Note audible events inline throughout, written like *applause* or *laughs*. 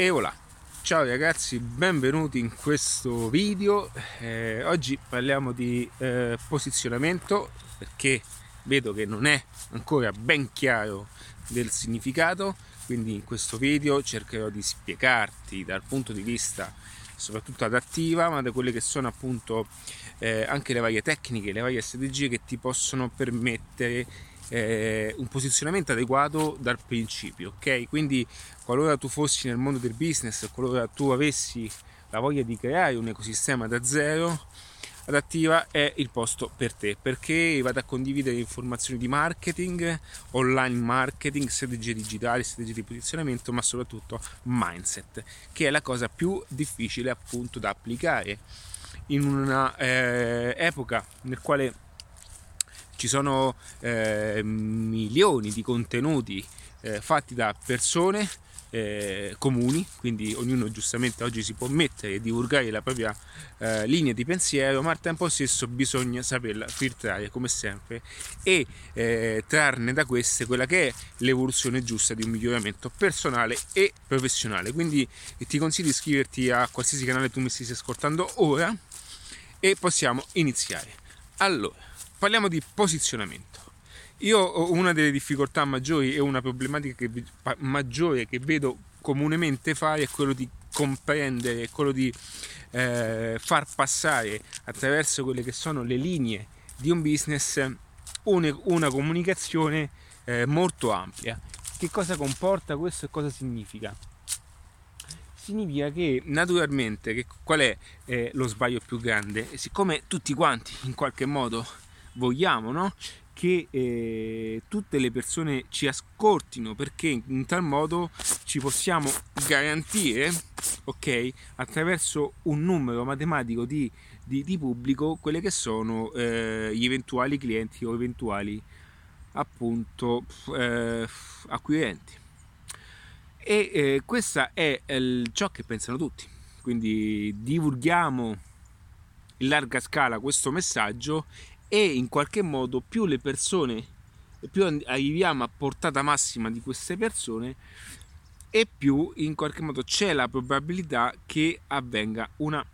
E voilà, ciao ragazzi, benvenuti in questo video. Eh, oggi parliamo di eh, posizionamento perché vedo che non è ancora ben chiaro del significato, quindi in questo video cercherò di spiegarti dal punto di vista soprattutto adattiva, ma da quelle che sono appunto eh, anche le varie tecniche, le varie strategie che ti possono permettere eh, un posizionamento adeguato dal principio, ok? Quindi qualora tu fossi nel mondo del business, qualora tu avessi la voglia di creare un ecosistema da zero, Adattiva è il posto per te perché vado a condividere informazioni di marketing, online marketing, strategie digitali, strategie di posizionamento, ma soprattutto mindset, che è la cosa più difficile appunto da applicare in una eh, nel quale ci sono eh, milioni di contenuti eh, fatti da persone eh, comuni, quindi ognuno giustamente oggi si può mettere e divulgare la propria eh, linea di pensiero, ma al tempo stesso bisogna saperla filtrare come sempre e eh, trarne da queste quella che è l'evoluzione giusta di un miglioramento personale e professionale. Quindi ti consiglio di iscriverti a qualsiasi canale tu mi stessi ascoltando ora e possiamo iniziare. Allora, parliamo di posizionamento. Io ho una delle difficoltà maggiori e una problematica che, maggiore che vedo comunemente fare è quello di comprendere, quello di eh, far passare attraverso quelle che sono le linee di un business una, una comunicazione eh, molto ampia. Che cosa comporta questo e cosa significa? significa che naturalmente che qual è eh, lo sbaglio più grande? Siccome tutti quanti in qualche modo vogliamo no? che eh, tutte le persone ci ascoltino perché in tal modo ci possiamo garantire ok attraverso un numero matematico di, di, di pubblico quelle che sono eh, gli eventuali clienti o eventuali appunto eh, acquirenti e eh, questa è il, ciò che pensano tutti quindi divulghiamo in larga scala questo messaggio e in qualche modo più le persone, più arriviamo a portata massima di queste persone e più in qualche modo c'è la probabilità che avvenga una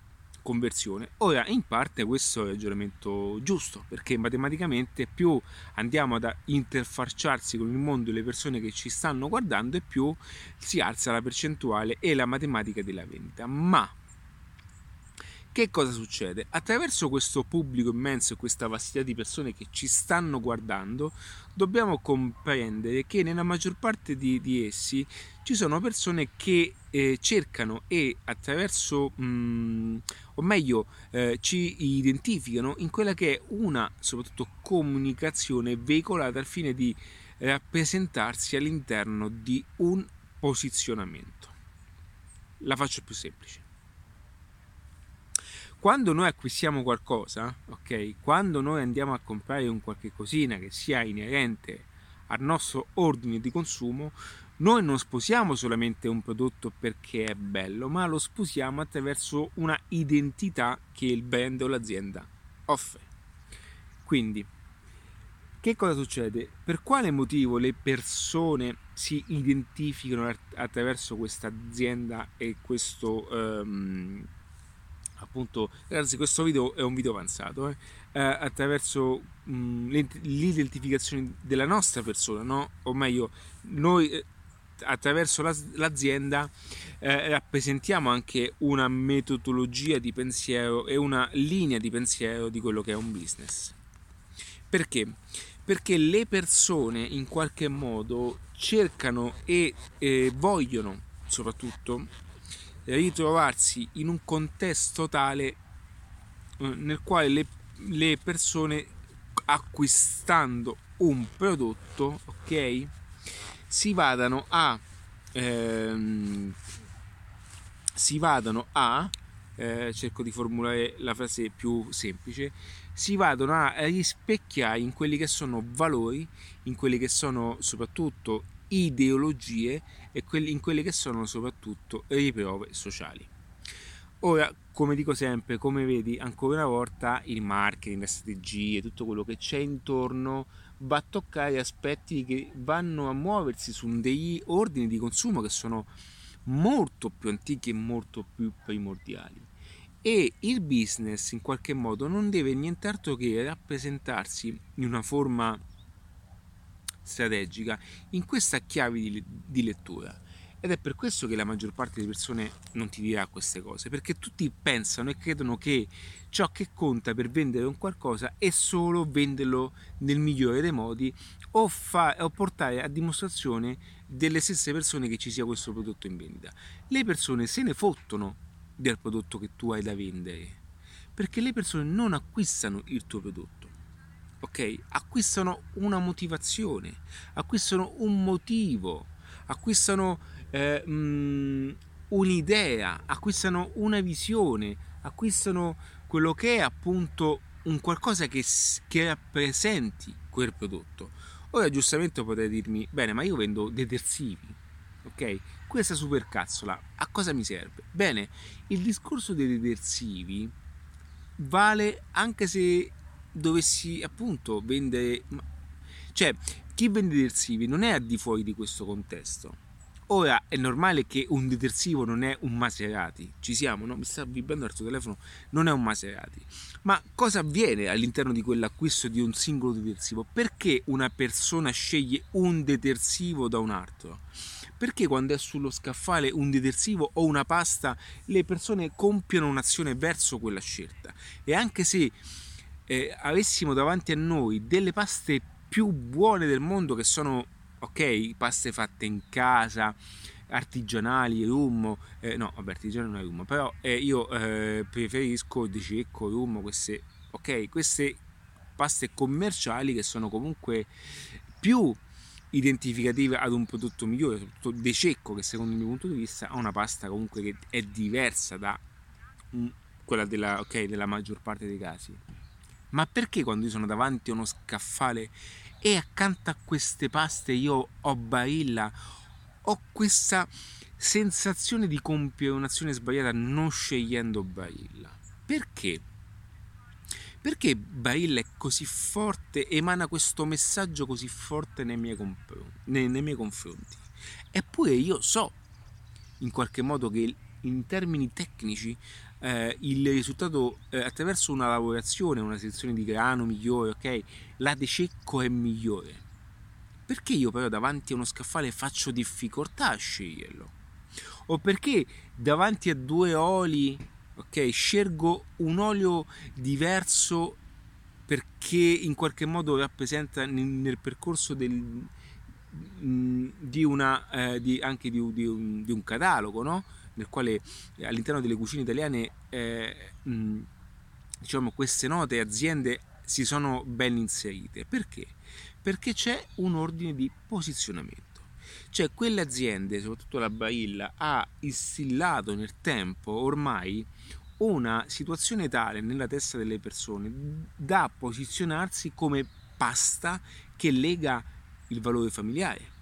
conversione. Ora, in parte questo è il ragionamento giusto, perché matematicamente più andiamo ad interfacciarsi con il mondo e le persone che ci stanno guardando e più si alza la percentuale e la matematica della vendita. Ma che cosa succede? Attraverso questo pubblico immenso e questa vastità di persone che ci stanno guardando, dobbiamo comprendere che nella maggior parte di, di essi ci sono persone che eh, cercano e attraverso, mh, mm, o meglio, eh, ci identificano in quella che è una, soprattutto, comunicazione veicolata al fine di rappresentarsi all'interno di un posizionamento. La faccio più semplice quando noi acquistiamo qualcosa, ok? Quando noi andiamo a comprare un qualche cosina che sia inerente al nostro ordine di consumo, noi non sposiamo solamente un prodotto perché è bello, ma lo sposiamo attraverso una identità che il brand o l'azienda offre. Quindi, che cosa succede? Per quale motivo le persone si identificano attraverso questa azienda e questo um, appunto ragazzi questo video è un video avanzato eh, eh, attraverso mh, l'identificazione della nostra persona no? o meglio noi eh, attraverso la, l'azienda eh, rappresentiamo anche una metodologia di pensiero e una linea di pensiero di quello che è un business perché? Perché le persone in qualche modo cercano e vogliono soprattutto ritrovarsi in un contesto tale eh, nel quale le, le persone acquistando un prodotto ok si vadano a ehm, si vadano a eh, cerco di formulare la frase più semplice si vadano a rispecchiare in quelli che sono valori in quelli che sono soprattutto ideologie e in quelle che sono soprattutto riprove sociali. Ora, come dico sempre, come vedi, ancora una volta il marketing, le strategie, tutto quello che c'è intorno va a toccare aspetti che vanno a muoversi su degli ordini di consumo che sono molto più antiche e molto più primordiali. E il business in qualche modo non deve nient'altro che rappresentarsi in una forma strategica in questa chiave di, di lettura. Ed è per questo che la maggior parte delle persone non ti dirà queste cose, perché tutti pensano e credono che ciò che conta per vendere un qualcosa è solo venderlo nel migliore dei modi o, fa, o portare a dimostrazione delle stesse persone che ci sia questo prodotto in vendita. Le persone se ne fottono del prodotto che tu hai da vendere, perché le persone non acquistano il tuo prodotto. Ok? Acquistano una motivazione, acquistano un motivo, acquistano eh, mh, mm, un'idea, acquistano una visione, acquistano quello che è appunto un qualcosa che, che rappresenti quel prodotto. Ora giustamente potrei dirmi, bene, ma io vendo detersivi, ok? Questa supercazzola a cosa mi serve? Bene, il discorso dei detersivi vale anche se dovessi appunto vendere... Cioè, chi vende detersivi non è al di fuori di questo contesto Ora è normale che un detersivo non è un Maserati, ci siamo, no? Mi sta vibrando il tuo telefono, non è un Maserati. Ma cosa avviene all'interno di quell'acquisto di un singolo detersivo? Perché una persona sceglie un detersivo da un altro? Perché quando è sullo scaffale un detersivo o una pasta, le persone compiono un'azione verso quella scelta? E anche se eh, avessimo davanti a noi delle paste più buone del mondo che sono ok, paste fatte in casa, artigianali, rum, eh, no, vabbè, artigianali non è rum, però eh, io eh, preferisco di cecco, rum, queste, ok, queste paste commerciali che sono comunque più identificative ad un prodotto migliore, soprattutto De Cecco che secondo il mio punto di vista ha una pasta comunque che è diversa da quella della, okay, della maggior parte dei casi. Ma perché quando io sono davanti a uno scaffale e accanto a queste paste io ho Barilla, ho questa sensazione di compiere un'azione sbagliata non scegliendo Barilla. Perché? Perché Barilla è così forte, emana questo messaggio così forte nei miei, compr- nei, nei miei confronti? Eppure io so in qualche modo che in termini tecnici eh, il risultato eh, attraverso una lavorazione, una selezione di grano migliore, ok? La de secco è migliore. Perché io però davanti a uno scaffale faccio difficoltà a sceglierlo? O perché davanti a due oli, ok, scelgo un olio diverso perché in qualche modo rappresenta nel, nel percorso del, di una, eh, di, anche di, di, un, di un catalogo, no? Nel quale eh, all'interno delle cucine italiane eh, mh, diciamo, queste note aziende si sono ben inserite. Perché? Perché c'è un ordine di posizionamento. Cioè quelle aziende, soprattutto la Bailla, ha instillato nel tempo ormai una situazione tale nella testa delle persone da posizionarsi come pasta che lega il valore familiare,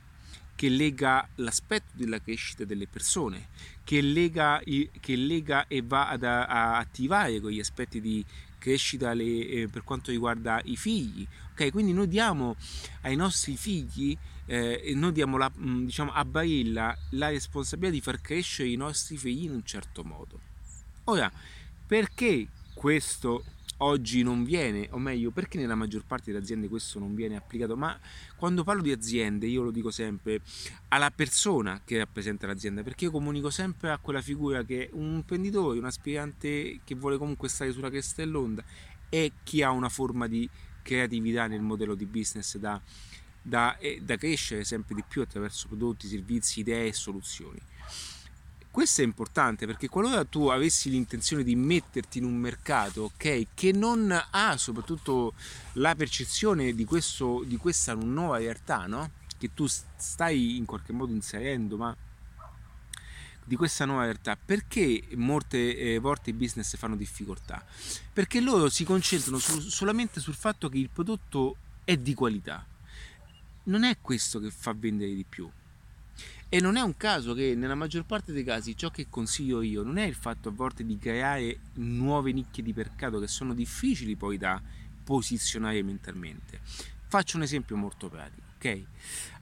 che lega l'aspetto della crescita delle persone, che lega, che lega e va ad, a attivare quegli aspetti di crescita le, eh, per quanto riguarda i figli. Okay? Quindi noi diamo ai nostri figli, eh, noi diamo la, mm, diciamo, a Barilla la responsabilità di far crescere i nostri figli in un certo modo. Ora, perché questo oggi non viene, o meglio, perché nella maggior parte delle aziende questo non viene applicato? Ma quando parlo di aziende, io lo dico sempre alla persona che rappresenta l'azienda, perché io comunico sempre a quella figura che un imprenditore, un aspirante che vuole comunque stare sulla cresta dell'onda e chi ha una forma di creatività nel modello di business da, da, da crescere sempre di più attraverso prodotti, servizi, idee e soluzioni. Questo è importante perché qualora tu avessi l'intenzione di metterti in un mercato okay, che non ha soprattutto la percezione di, questo, di questa nuova realtà, no? che tu stai in qualche modo inserendo, ma di questa nuova realtà, perché molte eh, volte i business fanno difficoltà? Perché loro si concentrano su, solamente sul fatto che il prodotto è di qualità. Non è questo che fa vendere di più e non è un caso che nella maggior parte dei casi ciò che consiglio io non è il fatto a volte di creare nuove nicchie di mercato che sono difficili poi da posizionare mentalmente. Faccio un esempio molto pratico, ok?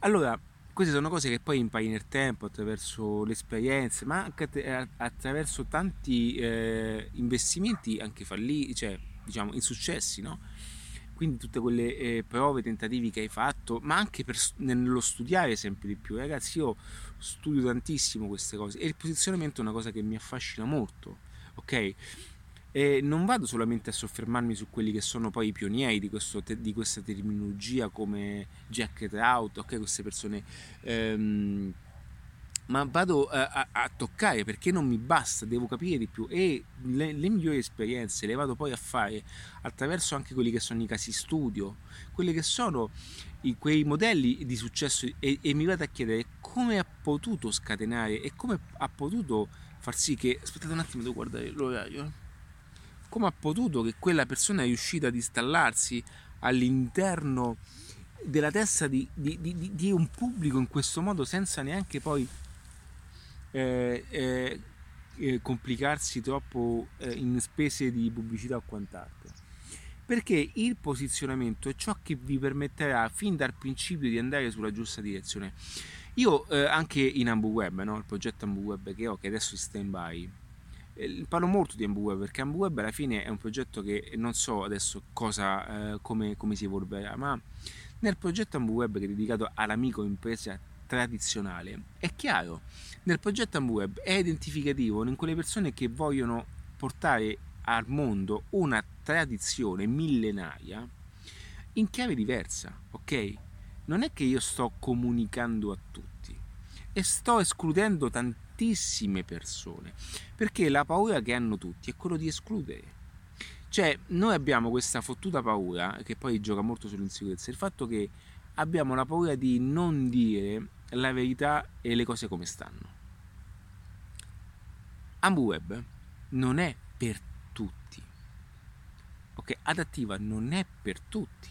Allora, queste sono cose che poi impari nel tempo attraverso le esperienze, ma anche attraverso tanti eh, investimenti anche falliti, cioè diciamo insuccessi, no? Quindi tutte quelle eh, prove, tentativi che hai fatto, ma anche per, nello studiare sempre di più. Ragazzi, io studio tantissimo queste cose e il posizionamento è una cosa che mi affascina molto, ok? E non vado solamente a soffermarmi su quelli che sono poi i pionieri di, questo, di questa terminologia come Jack Trout, ok, queste persone, ehm, ma vado a, a, a, toccare perché non mi basta, devo capire di più e le, le, migliori esperienze le vado poi a fare attraverso anche quelli che sono i casi studio, quelli che sono i, quei modelli di successo e, e mi vado a chiedere come ha potuto scatenare e come ha potuto far sì che, aspettate un attimo, devo guardare l'orario. Eh come ha potuto che quella persona è riuscita ad installarsi all'interno della testa di, di, di, di un pubblico in questo modo senza neanche poi eh, eh, eh, complicarsi troppo eh, in spese di pubblicità o quant'altro perché il posizionamento è ciò che vi permetterà fin dal principio di andare sulla giusta direzione io eh, anche in AmbuWeb no? il progetto AmbuWeb che ho che adesso è stand by parlo molto di AmbuWeb perché AmbuWeb alla fine è un progetto che non so adesso cosa, eh, come, come, si evolverà, ma nel progetto AmbuWeb che è dedicato all'amico impresa tradizionale è chiaro, nel progetto AmbuWeb è identificativo in quelle persone che vogliono portare al mondo una tradizione millenaria in chiave diversa, ok? Non è che io sto comunicando a tutti e sto escludendo tantissime persone, perché la paura che hanno tutti è quello di escludere. Cioè, noi abbiamo questa fottuta paura, che poi gioca molto sull'insicurezza, il fatto che abbiamo la paura di non dire la verità e le cose come stanno. AmbuWeb non è per tutti. Ok, adattiva non è per tutti.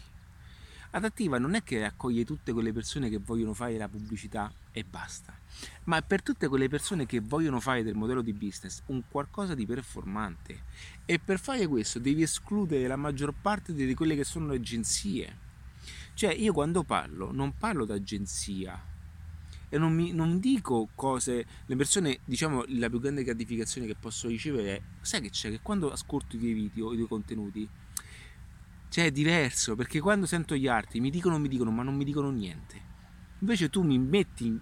Adattiva non è che raccoglie tutte quelle persone che vogliono fare la pubblicità e basta, ma per tutte quelle persone che vogliono fare del modello di business un qualcosa di performante. E per fare questo devi escludere la maggior parte di quelle che sono le agenzie. Cioè io quando parlo non parlo d'agenzia, e non, mi, non, dico cose le persone diciamo la più grande gratificazione che posso ricevere è sai che c'è che quando ascolto i tuoi video i tuoi contenuti cioè è diverso, perché quando sento gli altri mi dicono, mi dicono, ma non mi dicono niente. Invece tu mi metti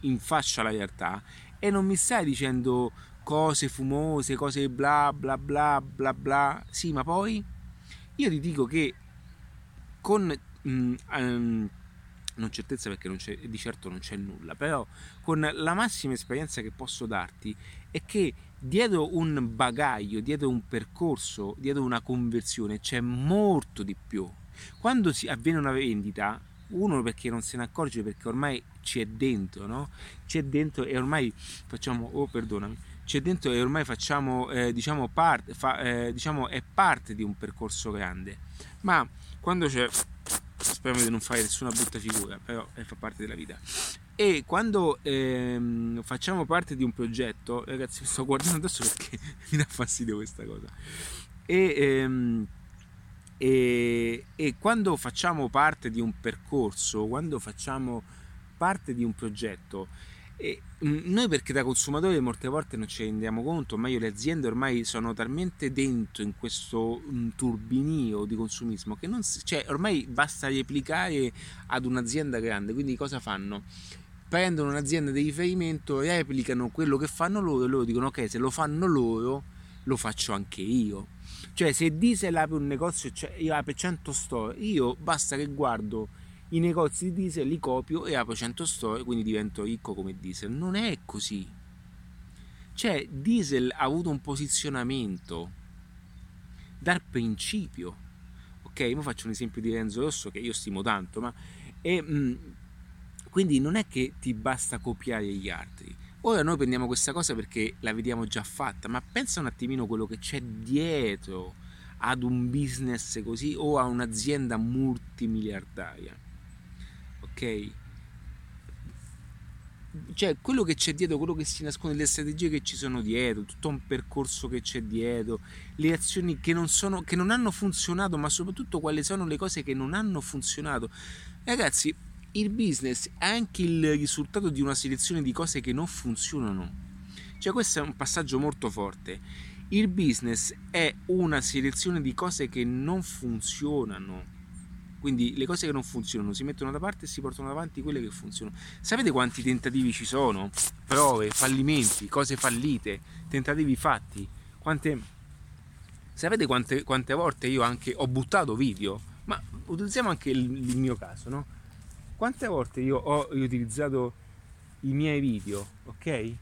in faccia la realtà e non mi stai dicendo cose fumose, cose bla bla bla bla bla. Sì, ma poi io ti dico che con mm, um, non certezza perché non di certo non c'è nulla, però con la massima esperienza che posso darti è che dietro un bagaglio, dietro un percorso, dietro una conversione c'è molto di più. Quando si avviene una vendita, uno perché non se ne accorge perché ormai c'è dentro, no? C'è dentro e ormai facciamo, oh perdonami, c'è dentro e ormai facciamo, eh, diciamo, parte, fa, eh, diciamo, è parte di un percorso grande. Ma quando c'è, speriamo di non fare nessuna brutta figura, però eh, fa parte della vita. E quando ehm, facciamo parte di un progetto ragazzi mi sto guardando adesso perché *laughs* mi dà fastidio questa cosa. E, ehm, e, e quando facciamo parte di un percorso quando facciamo parte di un progetto e mm, noi perché da consumatori molte volte non ci rendiamo conto, ma io le aziende ormai sono talmente dentro in questo mm, turbinio di consumismo che non si, cioè, ormai basta replicare ad un'azienda grande, quindi cosa fanno? prendono un'azienda di riferimento, replicano quello che fanno loro e loro dicono ok se lo fanno loro lo faccio anche io. Cioè se Diesel apre un negozio cioè, apre 100 store, io basta che guardo i negozi di Diesel, li copio e apro 100 store, quindi divento ricco come Diesel. Non è così. Cioè Diesel ha avuto un posizionamento dal principio. Ok, ora faccio un esempio di Renzo Rosso che io stimo tanto, ma... E, mm, quindi non è che ti basta copiare gli altri. Ora noi prendiamo questa cosa perché la vediamo già fatta, ma pensa un attimino quello che c'è dietro ad un business così o a un'azienda multimiliardaria. Ok? Cioè, quello che c'è dietro, quello che si nasconde, le strategie che ci sono dietro, tutto un percorso che c'è dietro, le azioni che non, sono, che non hanno funzionato, ma soprattutto quali sono le cose che non hanno funzionato. Ragazzi, il business è anche il risultato di una selezione di cose che non funzionano. Cioè questo è un passaggio molto forte. Il business è una selezione di cose che non funzionano. Quindi le cose che non funzionano si mettono da parte e si portano avanti quelle che funzionano. Sapete quanti tentativi ci sono? Prove, fallimenti, cose fallite, tentativi fatti. Quante... Sapete quante, quante volte io anche ho buttato video? Ma utilizziamo anche il, il mio caso, no? Quante volte io ho riutilizzato i miei video, ok?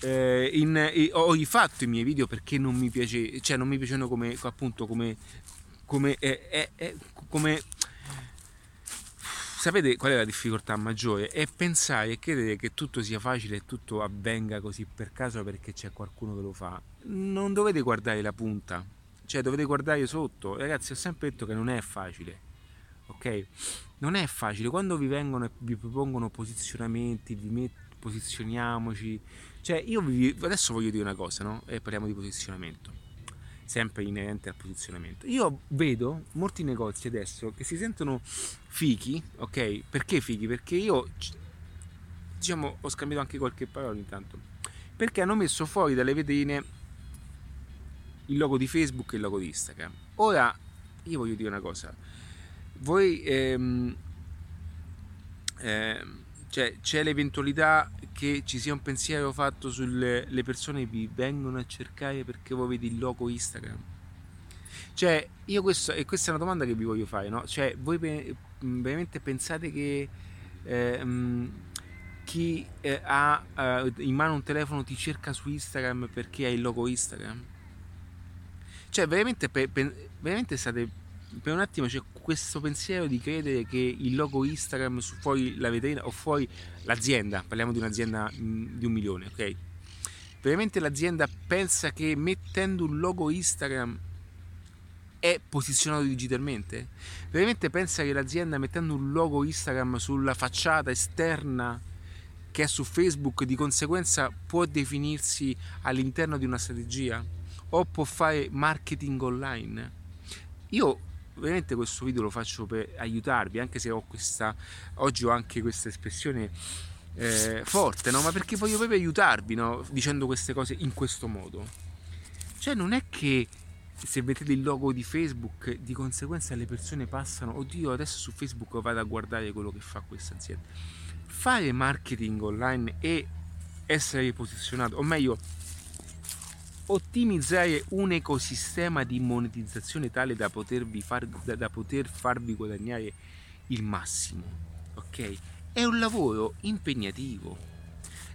Eh, in, eh, ho rifatto i miei video perché non mi piace, cioè non mi piacciono come appunto come come, eh, come sapete qual è la difficoltà maggiore? È pensare e credere che tutto sia facile e tutto avvenga così per caso perché c'è qualcuno che lo fa. Non dovete guardare la punta, cioè dovete guardare sotto. Ragazzi, ho sempre detto che non è facile ok? Non è facile, quando vi vengono e vi propongono posizionamenti, vi met- posizioniamoci, cioè io vi, adesso voglio dire una cosa, no? E parliamo di posizionamento, sempre inerente al posizionamento. Io vedo molti negozi adesso che si sentono fichi, ok? Perché fichi? Perché io, diciamo, ho scambiato anche qualche parola intanto, perché hanno messo fuori dalle vetrine il logo di Facebook e il logo di Instagram. Ora, io voglio dire una cosa, voi ehm, ehm, cioè, c'è l'eventualità che ci sia un pensiero fatto sulle persone che vi vengono a cercare perché voi vedi il logo Instagram cioè io questo e questa è una domanda che vi voglio fare no? cioè voi veramente pensate che ehm, chi eh, ha eh, in mano un telefono ti cerca su Instagram perché hai il logo Instagram cioè veramente, pe, pe, veramente state per un attimo c'è questo pensiero di credere che il logo Instagram fuori la vetrina o fuori l'azienda, parliamo di un'azienda di un milione, ok? Veramente l'azienda pensa che mettendo un logo Instagram è posizionato digitalmente? Veramente pensa che l'azienda mettendo un logo Instagram sulla facciata esterna che è su Facebook di conseguenza può definirsi all'interno di una strategia o può fare marketing online? Io ovviamente questo video lo faccio per aiutarvi, anche se ho questa, oggi ho anche questa espressione eh, forte, no? ma perché voglio proprio aiutarvi no? dicendo queste cose in questo modo. Cioè non è che se vedete il logo di Facebook di conseguenza le persone passano, oddio adesso su Facebook vado a guardare quello che fa questa azienda. Fare marketing online e essere posizionato, o meglio ottimizzare un ecosistema di monetizzazione tale da, far, da, da poter farvi guadagnare il massimo. Ok? È un lavoro impegnativo.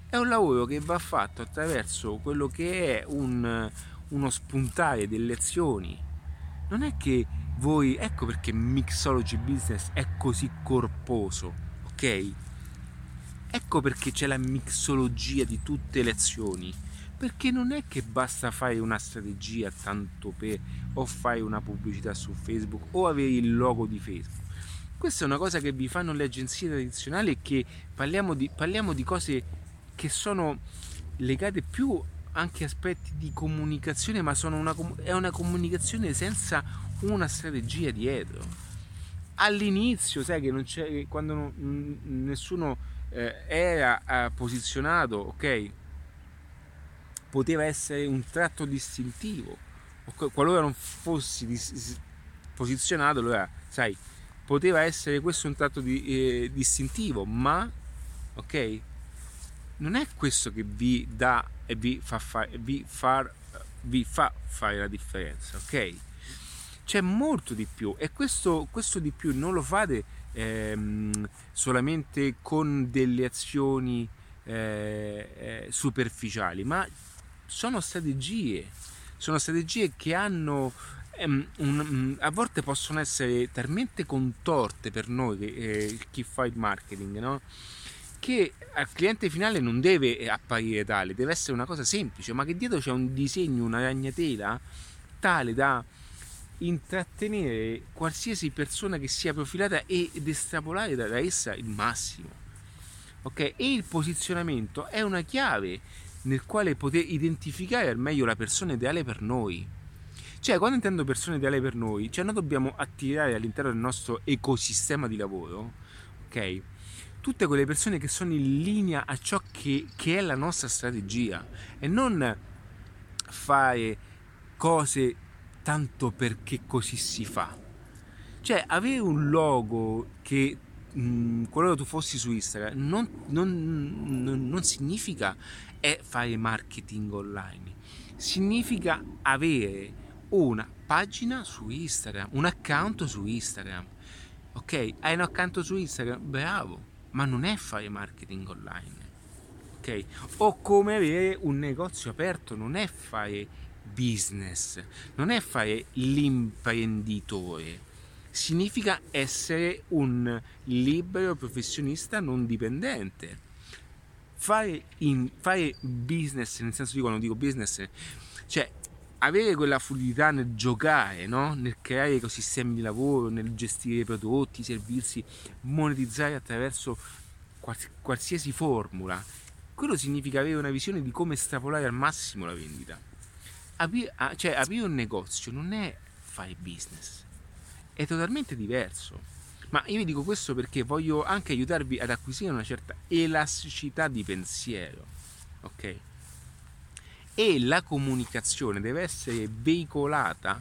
È un lavoro che va fatto attraverso quello che è un, uno spuntare delle azioni. Non è che voi, ecco perché Mixology Business è così corposo, ok? Ecco perché c'è la mixologia di tutte le azioni perché non è che basta fare una strategia tanto per o fare una pubblicità su Facebook o avere il logo di Facebook. Questa è una cosa che vi fanno le agenzie tradizionali e che parliamo di, parliamo di cose che sono legate più anche a aspetti di comunicazione, ma una, è una comunicazione senza una strategia dietro. All'inizio, sai che quando nessuno eh, era eh, posizionato, ok? Poteva essere un tratto distintivo. Qualora non fossi dis- posizionato, allora, sai, poteva essere questo un tratto di, eh, distintivo, ma, ok, non è questo che vi dà e vi fa, fa- vi far, vi fa fare la differenza, ok? C'è molto di più e questo, questo di più non lo fate ehm, solamente con delle azioni eh, eh, superficiali, ma sono strategie, sono strategie che hanno um, un, um, a volte possono essere talmente contorte per noi, eh, chi fa il marketing, no? che al cliente finale non deve apparire tale, deve essere una cosa semplice, ma che dietro c'è un disegno, una ragnatela tale da intrattenere qualsiasi persona che sia profilata ed estrapolare da essa il massimo. Ok? E il posizionamento è una chiave nel quale poter identificare al meglio la persona ideale per noi. Cioè, quando intendo persona ideale per noi, cioè noi dobbiamo attirare all'interno del nostro ecosistema di lavoro ok? Tutte quelle persone che sono in linea a ciò che, che è la nostra strategia e non fare cose tanto perché così si fa. Cioè, avere un logo che mh, qualora tu fossi su Instagram non, non, non, non significa è fare marketing online, significa avere una pagina su Instagram, un account su Instagram. Ok, hai un account su Instagram? Bravo, ma non è fare marketing online. Ok? O come avere un negozio aperto, non è fare business, non è fare l'imprenditore. Significa essere un libero professionista non dipendente. Fare, in, fare business, nel senso di quando dico business, cioè avere quella fluidità nel giocare, no? nel creare ecosistemi di lavoro, nel gestire prodotti, servizi, monetizzare attraverso qualsiasi formula, quello significa avere una visione di come estrapolare al massimo la vendita. Aprire, cioè, aprire un negozio non è fare business, è totalmente diverso. Ma io vi dico questo perché voglio anche aiutarvi ad acquisire una certa elasticità di pensiero, ok? e la comunicazione deve essere veicolata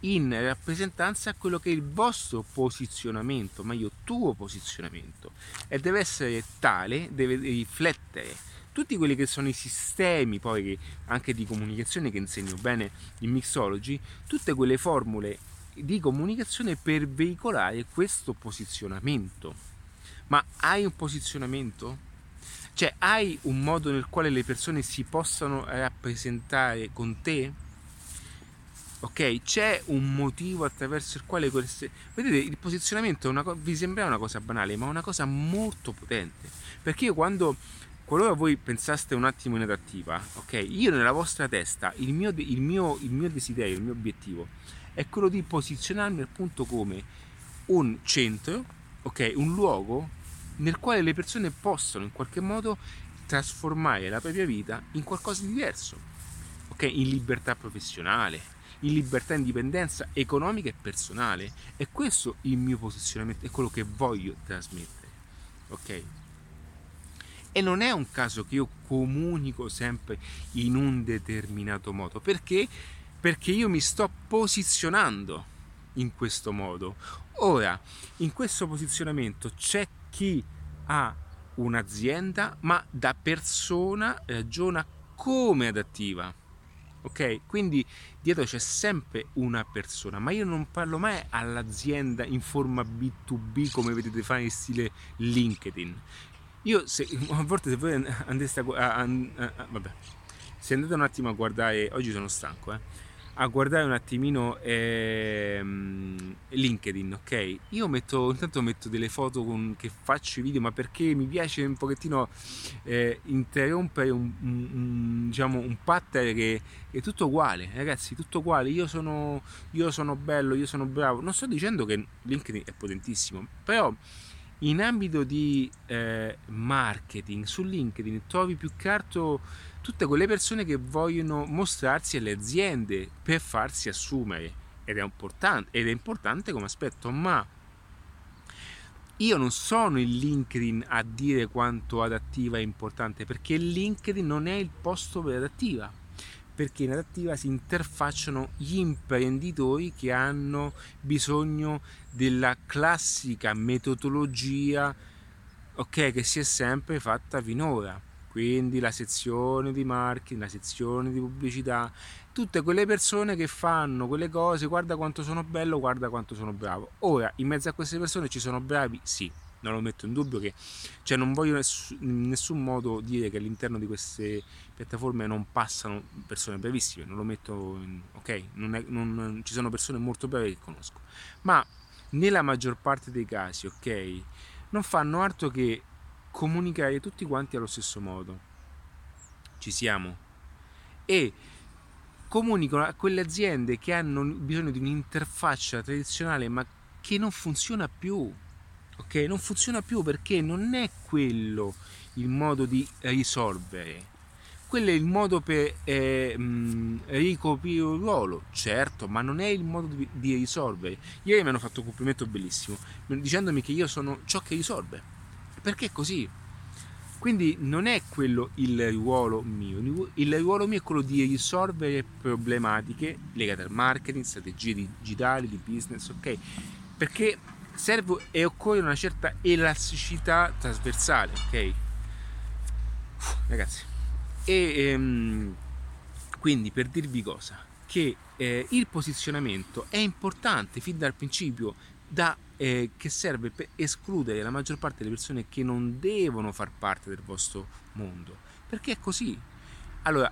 in rappresentanza a quello che è il vostro posizionamento, meglio tuo posizionamento e deve essere tale, deve riflettere tutti quelli che sono i sistemi poi anche di comunicazione che insegno bene in mixology, tutte quelle formule di comunicazione per veicolare questo posizionamento. Ma hai un posizionamento? Cioè, hai un modo nel quale le persone si possano rappresentare con te? Ok, c'è un motivo attraverso il quale queste... Vedete, il posizionamento co... vi sembra una cosa banale, ma è una cosa molto potente. Perché io quando qualora voi pensaste un attimo in adattiva, ok, io nella vostra testa, il mio, il mio, il mio desiderio, il mio obiettivo è quello di posizionarmi appunto come un centro, ok, un luogo nel quale le persone possono in qualche modo trasformare la propria vita in qualcosa di diverso, ok? In libertà professionale, in libertà e indipendenza economica e personale. E questo il mio posizionamento, è quello che voglio trasmettere, ok? E non è un caso che io comunico sempre in un determinato modo, perché? Perché io mi sto posizionando in questo modo. Ora, in questo posizionamento c'è chi ha un'azienda ma da persona ragiona come adattiva. Ok? Quindi dietro c'è sempre una persona, ma io non parlo mai all'azienda in forma B2B come vedete fare in stile LinkedIn. Io se, a volte se voi andeste a, a, a, a vabbè, se andate un attimo a guardare, oggi sono stanco, eh a guardare un attimino ehm, LinkedIn, ok? Io metto, intanto metto delle foto con, che faccio i video, ma perché mi piace un pochettino eh, interrompere un, un, un, diciamo, un pattern che è tutto uguale, ragazzi, tutto uguale. Io sono, io sono bello, io sono bravo. Non sto dicendo che LinkedIn è potentissimo, però in ambito di eh, marketing su LinkedIn trovi più che altro tutte quelle persone che vogliono mostrarsi alle aziende per farsi assumere. Ed è importante, ed è importante come aspetto, ma io non sono in LinkedIn a dire quanto adattiva è importante perché LinkedIn non è il posto per adattiva perché in adattiva si interfacciano gli imprenditori che hanno bisogno della classica metodologia ok che si è sempre fatta finora quindi la sezione di marketing, la sezione di pubblicità, tutte quelle persone che fanno quelle cose, guarda quanto sono bello, guarda quanto sono bravo. Ora, in mezzo a queste persone ci sono bravi? Sì, non lo metto in dubbio che cioè non voglio in nessun modo dire che all'interno di queste piattaforme non passano persone bravissime, non lo metto in, ok, non, è, non ci sono persone molto brave che conosco, ma nella maggior parte dei casi, ok, non fanno altro che comunicare tutti quanti allo stesso modo. Ci siamo. E comunicano a quelle aziende che hanno bisogno di un'interfaccia tradizionale ma che non funziona più. Ok? Non funziona più perché non è quello il modo di risolvere. quello è il modo per eh, mh, ricoprire un ruolo, certo, ma non è il modo di, di risolvere. Ieri mi hanno fatto un complimento bellissimo, dicendomi che io sono ciò che risolve. Perché è così? Quindi non è quello il ruolo mio, il ruolo mio è quello di risolvere problematiche legate al marketing, strategie digitali, di business, ok? Perché serve e occorre una certa elasticità trasversale, ok? Ragazzi, e ehm, quindi per dirvi cosa, che eh, il posizionamento è importante fin dal principio da, eh, che serve per escludere la maggior parte delle persone che non devono far parte del vostro mondo. Perché è così. Allora,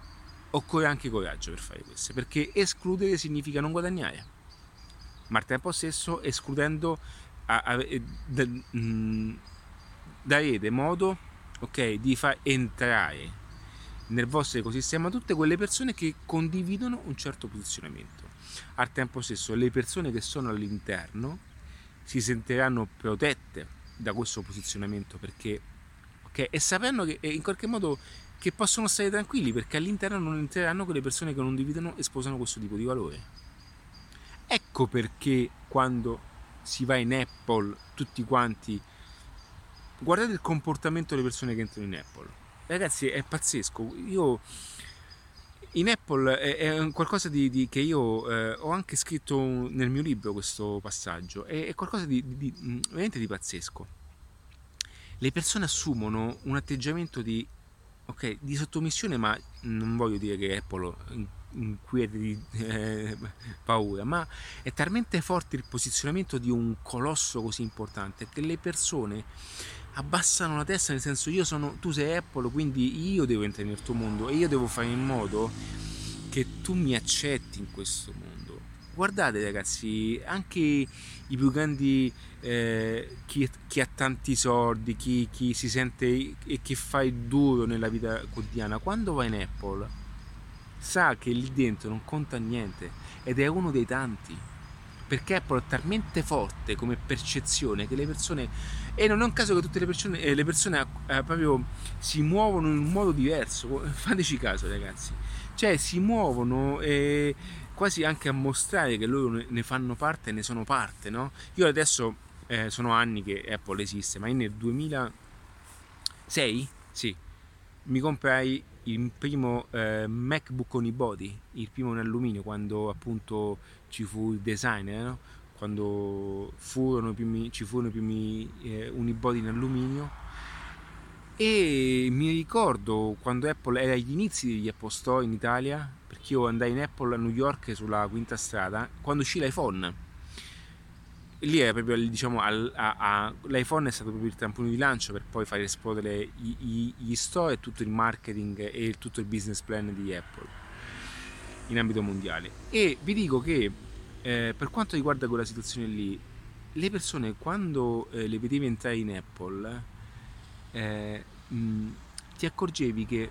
occorre anche coraggio per fare questo, perché escludere significa non guadagnare. Ma al tempo stesso escludendo a, a, a, da, mh, darete modo okay, di far entrare nel vostro ecosistema tutte quelle persone che condividono un certo posizionamento. Al tempo stesso le persone che sono all'interno si sentiranno protette da questo posizionamento perché okay, e sapendo che in qualche modo che possono stare tranquilli perché all'interno non entreranno quelle persone che non dividono e sposano questo tipo di valore. Ecco perché quando si va in Apple tutti quanti guardate il comportamento delle persone che entrano in Apple. Ragazzi, è pazzesco. Io in Apple è, è qualcosa di, di, che io eh, ho anche scritto nel mio libro questo passaggio, è, è qualcosa di, di, mm, veramente di pazzesco. Le persone assumono un atteggiamento di, okay, di sottomissione, ma non voglio dire che Apple inquieti di eh, paura, ma è talmente forte il posizionamento di un colosso così importante che le persone abbassano la testa nel senso io sono tu sei Apple quindi io devo entrare nel tuo mondo e io devo fare in modo che tu mi accetti in questo mondo. Guardate ragazzi anche i più grandi eh, chi, chi, ha tanti soldi chi, chi si sente e che fa il duro nella vita quotidiana quando va in Apple sa che lì dentro non conta niente ed è uno dei tanti perché Apple è talmente forte come percezione che le persone e non è un caso che tutte le persone, eh, le persone eh, proprio si muovono in un modo diverso *laughs* fateci caso ragazzi cioè si muovono eh, quasi anche a mostrare che loro ne fanno parte e ne sono parte no? io adesso eh, sono anni che Apple esiste ma nel 2006 sì mi comprai il primo eh, MacBook Unibody, il primo in alluminio, quando appunto ci fu il design, eh, no? Quando furono primi, ci furono i primi eh, Unibody in alluminio. E mi ricordo quando Apple era agli inizi degli Apple Store in Italia, perché io andai in Apple a New York sulla quinta strada, quando uscì l'iPhone lì è proprio diciamo a, a, l'iPhone è stato proprio il trampolino di lancio per poi far esplodere i, i, gli store e tutto il marketing e tutto il business plan di Apple in ambito mondiale e vi dico che eh, per quanto riguarda quella situazione lì le persone quando eh, le vedevi entrare in Apple eh, mh, ti accorgevi che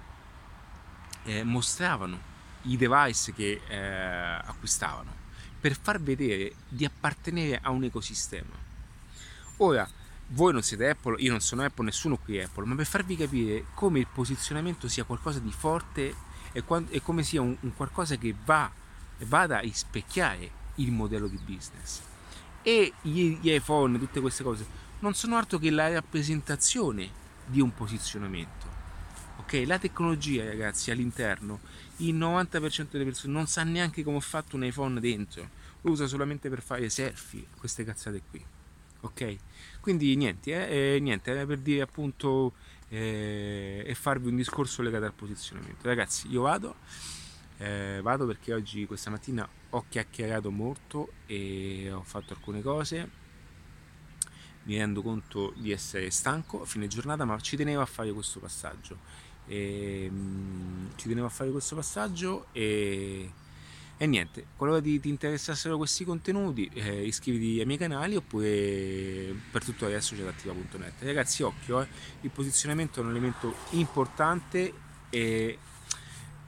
eh, mostravano i device che eh, acquistavano per far vedere di appartenere a un ecosistema. Ora, voi non siete Apple, io non sono Apple, nessuno qui è Apple, ma per farvi capire come il posizionamento sia qualcosa di forte e, e come sia un, un, qualcosa che va, vada a rispecchiare il modello di business. E gli, gli iPhone, tutte queste cose, non sono altro che la rappresentazione di un posizionamento. Ok, la tecnologia, ragazzi, all'interno il 90% delle persone non sa neanche come ho fatto un iPhone dentro, lo usa solamente per fare selfie, queste cazzate qui. Ok? Quindi niente, eh, eh, niente era per dire appunto eh, e farvi un discorso legato al posizionamento. Ragazzi, io vado, eh, vado perché oggi, questa mattina, ho chiacchierato molto e ho fatto alcune cose. Mi rendo conto di essere stanco a fine giornata, ma ci tenevo a fare questo passaggio. E, um, ci tenevo a fare questo passaggio e, e niente, qualora ti, ti, interessassero questi contenuti eh, iscriviti ai miei canali oppure per tutto adesso c'è attiva.net ragazzi occhio, eh, il posizionamento è un elemento importante e,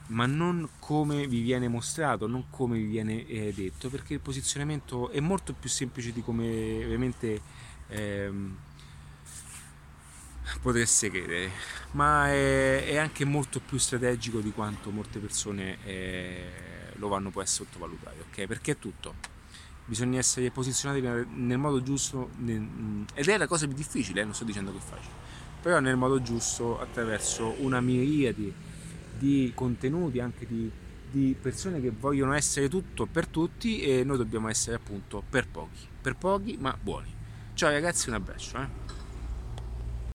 ma non come vi viene mostrato, non come vi viene eh, detto, perché il posizionamento è molto più semplice di come ovviamente ehm, potreste credere, ma è, è, anche molto più strategico di quanto molte persone eh, lo vanno poi a sottovalutare, ok? Perché è tutto. Bisogna essere posizionati nel, modo giusto, nel, ed è la cosa più difficile, eh, non sto dicendo che è facile, però nel modo giusto attraverso una miriade di contenuti, anche di, di persone che vogliono essere tutto per tutti e noi dobbiamo essere appunto per pochi, per pochi ma buoni. Ciao ragazzi, un abbraccio. Eh?